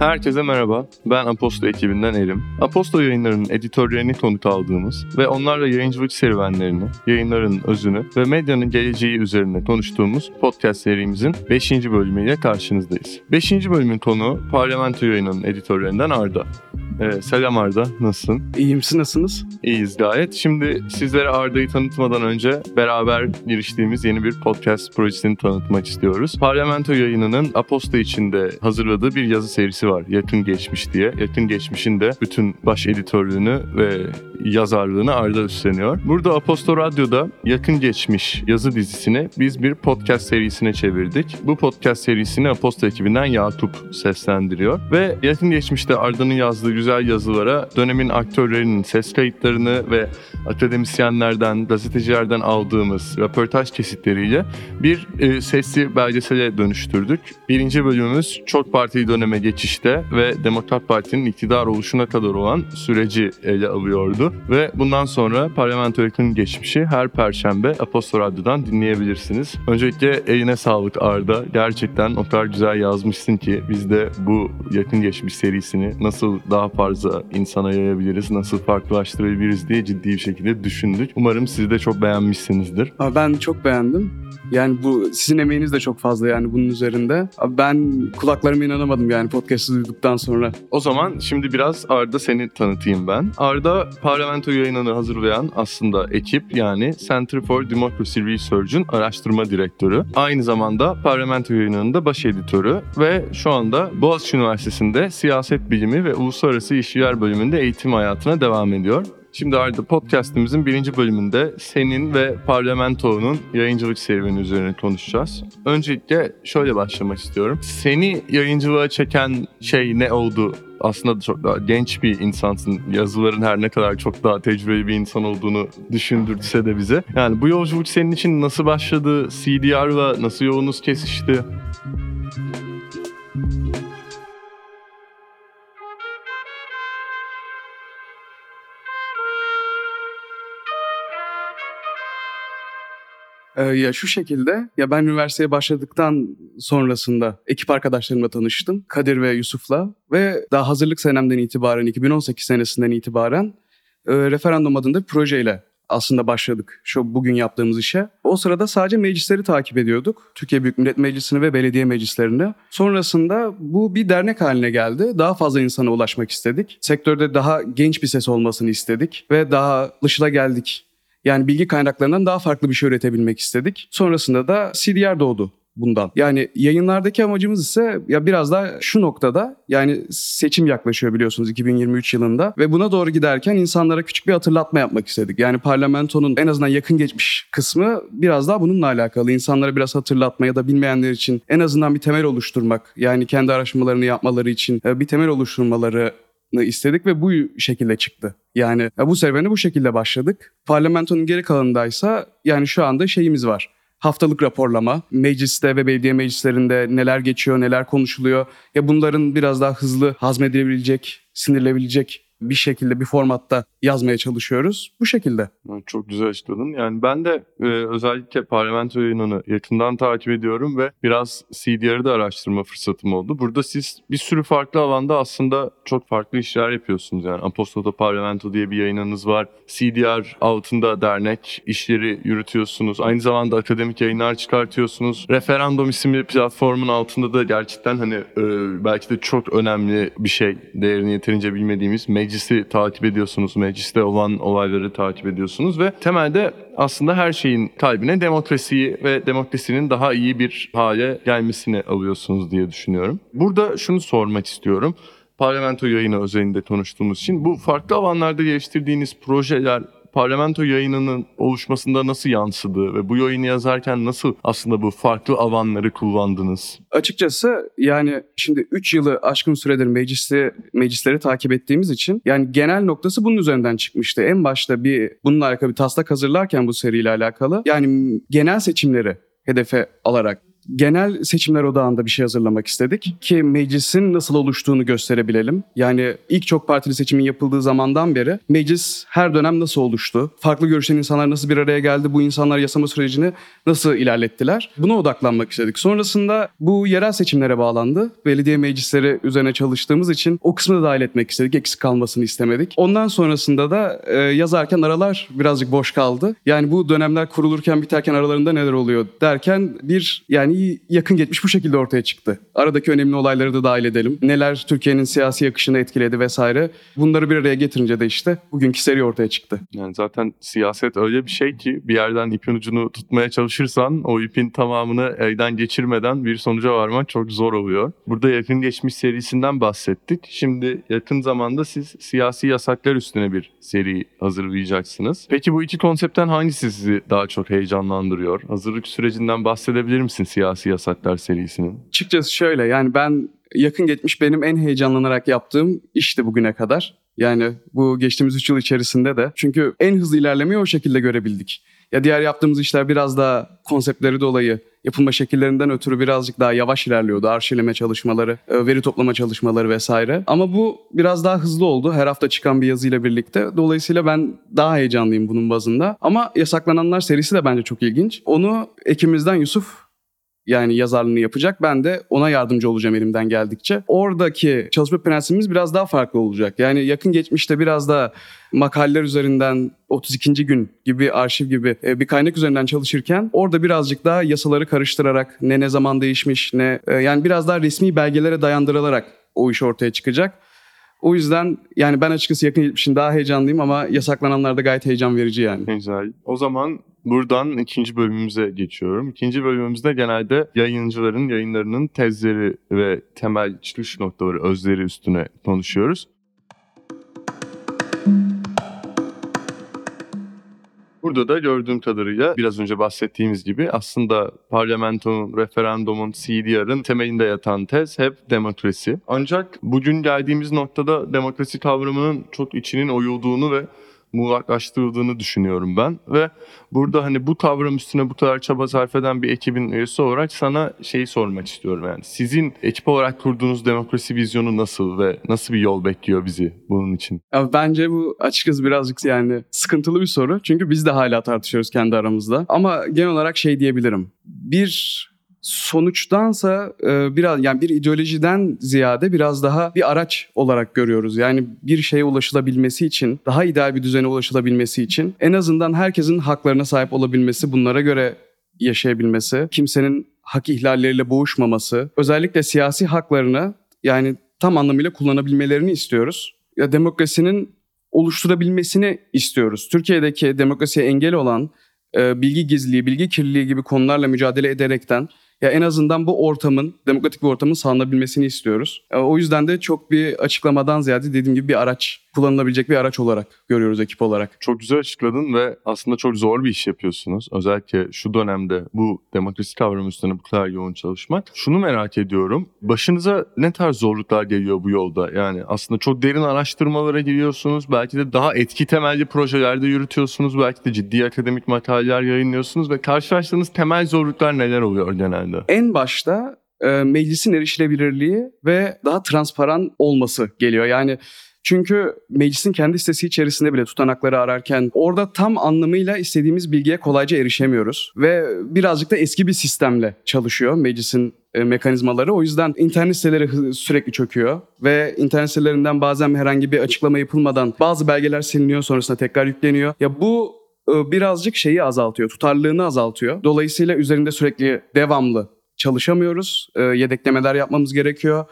Herkese merhaba, ben Aposto ekibinden Erim. Aposto yayınlarının editörlerini konuk aldığımız ve onlarla yayıncılık serüvenlerini, yayınların özünü ve medyanın geleceği üzerine konuştuğumuz podcast serimizin 5. bölümüyle karşınızdayız. 5. bölümün konu Parlamento yayınının editörlerinden Arda. Ee, selam Arda, nasılsın? İyiyim, siz nasılsınız? İyiyiz gayet. Şimdi sizlere Arda'yı tanıtmadan önce beraber giriştiğimiz yeni bir podcast projesini tanıtmak istiyoruz. Parlamento yayınının Aposto içinde hazırladığı bir yazı serisi var. Yakın Geçmiş diye. Yakın Geçmiş'in de bütün baş editörlüğünü ve yazarlığını Arda üstleniyor. Burada Aposto Radyo'da Yakın Geçmiş yazı dizisini biz bir podcast serisine çevirdik. Bu podcast serisini Aposto ekibinden Yakup seslendiriyor. Ve Yakın Geçmiş'te Arda'nın yazdığı güzel yazılara dönemin aktörlerinin ses kayıtlarını ve akademisyenlerden, gazetecilerden aldığımız röportaj kesitleriyle bir e, sesli belgesele dönüştürdük. Birinci bölümümüz çok partili döneme geçişte ve Demokrat Parti'nin iktidar oluşuna kadar olan süreci ele alıyordu. Ve bundan sonra parlamento yakın geçmişi her perşembe Apostol Radyo'dan dinleyebilirsiniz. Öncelikle eline sağlık Arda. Gerçekten o kadar güzel yazmışsın ki biz de bu yakın geçmiş serisini nasıl daha fazla insana yayabiliriz, nasıl farklılaştırabiliriz diye ciddi bir şekilde düşündük. Umarım siz de çok beğenmişsinizdir. Abi ben çok beğendim. Yani bu sizin emeğiniz de çok fazla yani bunun üzerinde. Abi ben kulaklarıma inanamadım yani podcast'ı duyduktan sonra. O zaman şimdi biraz Arda seni tanıtayım ben. Arda parlamento yayınını hazırlayan aslında ekip yani Center for Democracy Research'ın araştırma direktörü. Aynı zamanda parlamento yayınının da baş editörü ve şu anda Boğaziçi Üniversitesi'nde siyaset bilimi ve uluslararası ilişkiler bölümünde eğitim hayatına devam ediyor. Şimdi Arda podcastimizin birinci bölümünde senin ve parlamentonun yayıncılık serüveni üzerine konuşacağız. Öncelikle şöyle başlamak istiyorum. Seni yayıncılığa çeken şey ne oldu? Aslında çok daha genç bir insansın. Yazıların her ne kadar çok daha tecrübeli bir insan olduğunu düşündürtse de bize. Yani bu yolculuk senin için nasıl başladı? CDR'la nasıl yolunuz kesişti? Ee, ya şu şekilde ya ben üniversiteye başladıktan sonrasında ekip arkadaşlarımla tanıştım. Kadir ve Yusuf'la ve daha hazırlık senemden itibaren 2018 senesinden itibaren e, referandum adında bir projeyle aslında başladık şu bugün yaptığımız işe. O sırada sadece meclisleri takip ediyorduk. Türkiye Büyük Millet Meclisi'ni ve belediye meclislerini. Sonrasında bu bir dernek haline geldi. Daha fazla insana ulaşmak istedik. Sektörde daha genç bir ses olmasını istedik ve daha geldik. Yani bilgi kaynaklarından daha farklı bir şey üretebilmek istedik. Sonrasında da CDR doğdu bundan. Yani yayınlardaki amacımız ise ya biraz da şu noktada yani seçim yaklaşıyor biliyorsunuz 2023 yılında ve buna doğru giderken insanlara küçük bir hatırlatma yapmak istedik. Yani parlamentonun en azından yakın geçmiş kısmı biraz daha bununla alakalı. İnsanlara biraz hatırlatma ya da bilmeyenler için en azından bir temel oluşturmak. Yani kendi araştırmalarını yapmaları için e, bir temel oluşturmaları istedik ve bu şekilde çıktı. Yani bu serüveni bu şekilde başladık. Parlamentonun geri kalanındaysa yani şu anda şeyimiz var. Haftalık raporlama, mecliste ve belediye meclislerinde neler geçiyor, neler konuşuluyor. Ya bunların biraz daha hızlı hazmedilebilecek, sinirlebilecek bir şekilde bir formatta yazmaya çalışıyoruz. Bu şekilde. Çok güzel açıkladın. Yani ben de e, özellikle parlamento yayınını yakından takip ediyorum ve biraz CDR'ı da araştırma fırsatım oldu. Burada siz bir sürü farklı alanda aslında çok farklı işler yapıyorsunuz. Yani Apostol'da Parlamento diye bir yayınınız var. CDR altında dernek işleri yürütüyorsunuz. Aynı zamanda akademik yayınlar çıkartıyorsunuz. Referandum isimli platformun altında da gerçekten hani e, belki de çok önemli bir şey değerini yeterince bilmediğimiz meclisi takip ediyorsunuz. Mecliste olan olayları takip ediyorsunuz ve temelde aslında her şeyin kalbine demokrasiyi ve demokrasinin daha iyi bir hale gelmesini alıyorsunuz diye düşünüyorum. Burada şunu sormak istiyorum parlamento yayını özelinde konuştuğumuz için bu farklı alanlarda geliştirdiğiniz projeler parlamento yayınının oluşmasında nasıl yansıdı ve bu yayını yazarken nasıl aslında bu farklı alanları kullandınız? Açıkçası yani şimdi 3 yılı aşkın süredir meclisi, meclisleri takip ettiğimiz için yani genel noktası bunun üzerinden çıkmıştı. En başta bir bununla alakalı bir taslak hazırlarken bu seriyle alakalı yani genel seçimleri hedefe alarak genel seçimler odağında bir şey hazırlamak istedik ki meclisin nasıl oluştuğunu gösterebilelim. Yani ilk çok partili seçimin yapıldığı zamandan beri meclis her dönem nasıl oluştu? Farklı görüşen insanlar nasıl bir araya geldi? Bu insanlar yasama sürecini nasıl ilerlettiler? Buna odaklanmak istedik. Sonrasında bu yerel seçimlere bağlandı. Belediye meclisleri üzerine çalıştığımız için o kısmı da dahil etmek istedik. Eksik kalmasını istemedik. Ondan sonrasında da e, yazarken aralar birazcık boş kaldı. Yani bu dönemler kurulurken biterken aralarında neler oluyor derken bir yani yakın geçmiş bu şekilde ortaya çıktı. Aradaki önemli olayları da dahil edelim. Neler Türkiye'nin siyasi akışını etkiledi vesaire. Bunları bir araya getirince de işte bugünkü seri ortaya çıktı. Yani zaten siyaset öyle bir şey ki bir yerden ipin ucunu tutmaya çalışırsan o ipin tamamını elden geçirmeden bir sonuca varmak çok zor oluyor. Burada yakın geçmiş serisinden bahsettik. Şimdi yakın zamanda siz siyasi yasaklar üstüne bir seri hazırlayacaksınız. Peki bu iki konseptten hangisi sizi daha çok heyecanlandırıyor? Hazırlık sürecinden bahsedebilir misin siyasi yasaklar serisinin? Açıkçası şöyle yani ben yakın geçmiş benim en heyecanlanarak yaptığım işti bugüne kadar. Yani bu geçtiğimiz 3 yıl içerisinde de. Çünkü en hızlı ilerlemeyi o şekilde görebildik. Ya diğer yaptığımız işler biraz daha konseptleri dolayı yapılma şekillerinden ötürü birazcık daha yavaş ilerliyordu. Arşivleme çalışmaları, e, veri toplama çalışmaları vesaire. Ama bu biraz daha hızlı oldu her hafta çıkan bir yazıyla birlikte. Dolayısıyla ben daha heyecanlıyım bunun bazında. Ama Yasaklananlar serisi de bence çok ilginç. Onu ekimizden Yusuf yani yazarlığını yapacak. Ben de ona yardımcı olacağım elimden geldikçe. Oradaki çalışma prensibimiz biraz daha farklı olacak. Yani yakın geçmişte biraz daha makaleler üzerinden 32. gün gibi arşiv gibi e, bir kaynak üzerinden çalışırken orada birazcık daha yasaları karıştırarak ne ne zaman değişmiş ne e, yani biraz daha resmi belgelere dayandırılarak o iş ortaya çıkacak. O yüzden yani ben açıkçası yakın geçmişin daha heyecanlıyım ama yasaklananlar da gayet heyecan verici yani. Güzel. O zaman buradan ikinci bölümümüze geçiyorum. İkinci bölümümüzde genelde yayıncıların yayınlarının tezleri ve temel çıkış noktaları, özleri üstüne konuşuyoruz. Burada da gördüğüm kadarıyla biraz önce bahsettiğimiz gibi aslında parlamentonun, referandumun, CDR'ın temelinde yatan tez hep demokrasi. Ancak bugün geldiğimiz noktada demokrasi kavramının çok içinin oyulduğunu ve muğlaklaştırıldığını düşünüyorum ben. Ve burada hani bu kavram üstüne bu kadar çaba sarf eden bir ekibin üyesi olarak sana şeyi sormak istiyorum. Yani sizin ekip olarak kurduğunuz demokrasi vizyonu nasıl ve nasıl bir yol bekliyor bizi bunun için? Ya bence bu açıkçası birazcık yani sıkıntılı bir soru. Çünkü biz de hala tartışıyoruz kendi aramızda. Ama genel olarak şey diyebilirim. Bir sonuçtansa e, biraz yani bir ideolojiden ziyade biraz daha bir araç olarak görüyoruz. Yani bir şeye ulaşılabilmesi için, daha ideal bir düzene ulaşılabilmesi için en azından herkesin haklarına sahip olabilmesi, bunlara göre yaşayabilmesi, kimsenin hak ihlalleriyle boğuşmaması, özellikle siyasi haklarını yani tam anlamıyla kullanabilmelerini istiyoruz. Ya demokrasinin oluşturabilmesini istiyoruz. Türkiye'deki demokrasiye engel olan e, bilgi gizliliği, bilgi kirliliği gibi konularla mücadele ederekten ya en azından bu ortamın, demokratik bir ortamın sağlanabilmesini istiyoruz. O yüzden de çok bir açıklamadan ziyade dediğim gibi bir araç, kullanılabilecek bir araç olarak görüyoruz ekip olarak. Çok güzel açıkladın ve aslında çok zor bir iş yapıyorsunuz. Özellikle şu dönemde bu demokrasi kavramı üstüne bu kadar yoğun çalışmak. Şunu merak ediyorum. Başınıza ne tarz zorluklar geliyor bu yolda? Yani aslında çok derin araştırmalara giriyorsunuz. Belki de daha etki temelli projelerde yürütüyorsunuz. Belki de ciddi akademik makaleler yayınlıyorsunuz ve karşılaştığınız temel zorluklar neler oluyor genelde? En başta e, meclisin erişilebilirliği ve daha transparan olması geliyor. Yani çünkü meclisin kendi sitesi içerisinde bile tutanakları ararken orada tam anlamıyla istediğimiz bilgiye kolayca erişemiyoruz. Ve birazcık da eski bir sistemle çalışıyor meclisin e, mekanizmaları. O yüzden internet siteleri sürekli çöküyor ve internet sitelerinden bazen herhangi bir açıklama yapılmadan bazı belgeler siliniyor sonrasında tekrar yükleniyor. Ya bu e, birazcık şeyi azaltıyor, tutarlılığını azaltıyor. Dolayısıyla üzerinde sürekli devamlı çalışamıyoruz. E, Yedeklemeler yapmamız gerekiyor.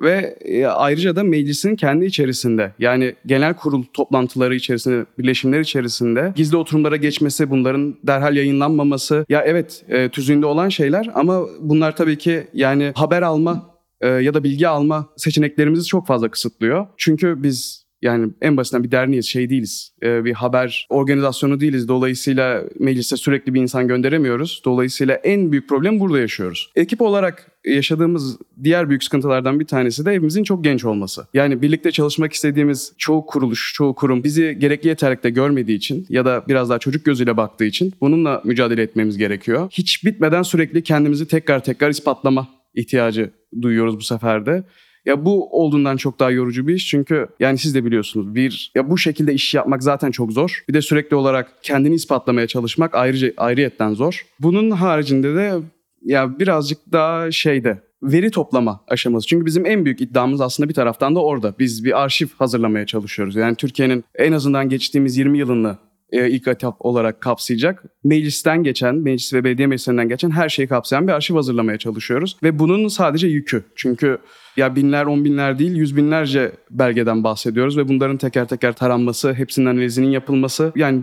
Ve e, ayrıca da meclisin kendi içerisinde yani genel kurul toplantıları içerisinde, birleşimler içerisinde gizli oturumlara geçmesi, bunların derhal yayınlanmaması. Ya evet e, tüzüğünde olan şeyler ama bunlar tabii ki yani haber alma e, ya da bilgi alma seçeneklerimizi çok fazla kısıtlıyor. Çünkü biz Yani en basitinden bir derneğiz, şey değiliz. Ee, bir haber organizasyonu değiliz. Dolayısıyla meclise sürekli bir insan gönderemiyoruz. Dolayısıyla en büyük problem burada yaşıyoruz. Ekip olarak yaşadığımız diğer büyük sıkıntılardan bir tanesi de evimizin çok genç olması. Yani birlikte çalışmak istediğimiz çoğu kuruluş, çoğu kurum bizi gerekli yeterlikte görmediği için ya da biraz daha çocuk gözüyle baktığı için bununla mücadele etmemiz gerekiyor. Hiç bitmeden sürekli kendimizi tekrar tekrar ispatlama ihtiyacı duyuyoruz bu sefer de. Ya bu olduğundan çok daha yorucu bir iş çünkü yani siz de biliyorsunuz bir ya bu şekilde iş yapmak zaten çok zor. Bir de sürekli olarak kendini ispatlamaya çalışmak ayrıca ayrıyetten zor. Bunun haricinde de ya birazcık daha şeyde veri toplama aşaması. Çünkü bizim en büyük iddiamız aslında bir taraftan da orada. Biz bir arşiv hazırlamaya çalışıyoruz. Yani Türkiye'nin en azından geçtiğimiz 20 yılını e, ilk etap olarak kapsayacak. Meclisten geçen, meclis ve belediye meclisinden geçen her şeyi kapsayan bir arşiv hazırlamaya çalışıyoruz. Ve bunun sadece yükü. Çünkü ya binler, on binler değil, yüz binlerce belgeden bahsediyoruz ve bunların teker teker taranması, hepsinin analizinin yapılması yani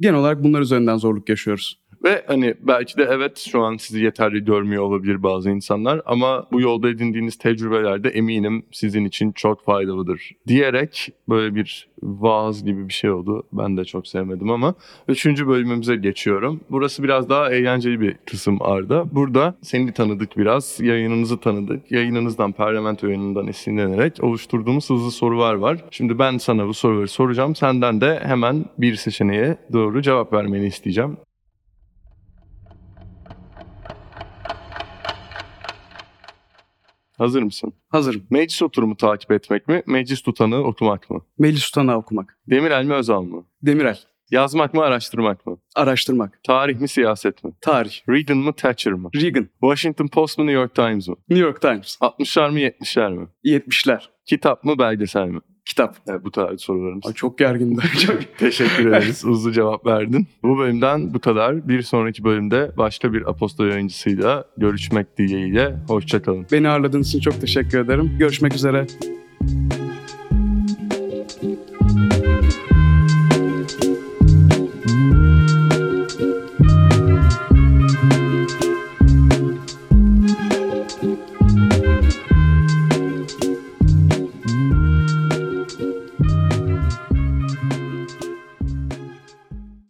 genel olarak bunlar üzerinden zorluk yaşıyoruz. Ve hani belki de evet şu an sizi yeterli görmüyor olabilir bazı insanlar ama bu yolda edindiğiniz tecrübeler de eminim sizin için çok faydalıdır diyerek böyle bir vaaz gibi bir şey oldu. Ben de çok sevmedim ama üçüncü bölümümüze geçiyorum. Burası biraz daha eğlenceli bir kısım Arda. Burada seni tanıdık biraz, yayınınızı tanıdık. Yayınınızdan, parlamento yayınından esinlenerek oluşturduğumuz hızlı sorular var. Şimdi ben sana bu soruları soracağım. Senden de hemen bir seçeneğe doğru cevap vermeni isteyeceğim. Hazır mısın? Hazırım. Meclis oturumu takip etmek mi, meclis tutanığı okumak mı? Meclis tutanağı okumak. Demirel mi Özal mı? Demirel. Yazmak mı, araştırmak mı? Araştırmak. Tarih mi, siyaset mi? Tarih. Reagan mı, Thatcher mı? Reagan. Washington Post mu, New York Times mı? New York Times. 60'lar mı, 70'ler mi? 70'ler. Kitap mı, belgesel mi? Kitap. Evet, bu tarz sorularımız. Ay, çok gergindi. Çok- Teşekkür ederiz. Hızlı cevap verdin. Bu bölümden bu kadar. Bir sonraki bölümde başka bir Aposto yayıncısıyla görüşmek dileğiyle. Hoşçakalın. Beni ağırladığınız için çok teşekkür ederim. Görüşmek üzere.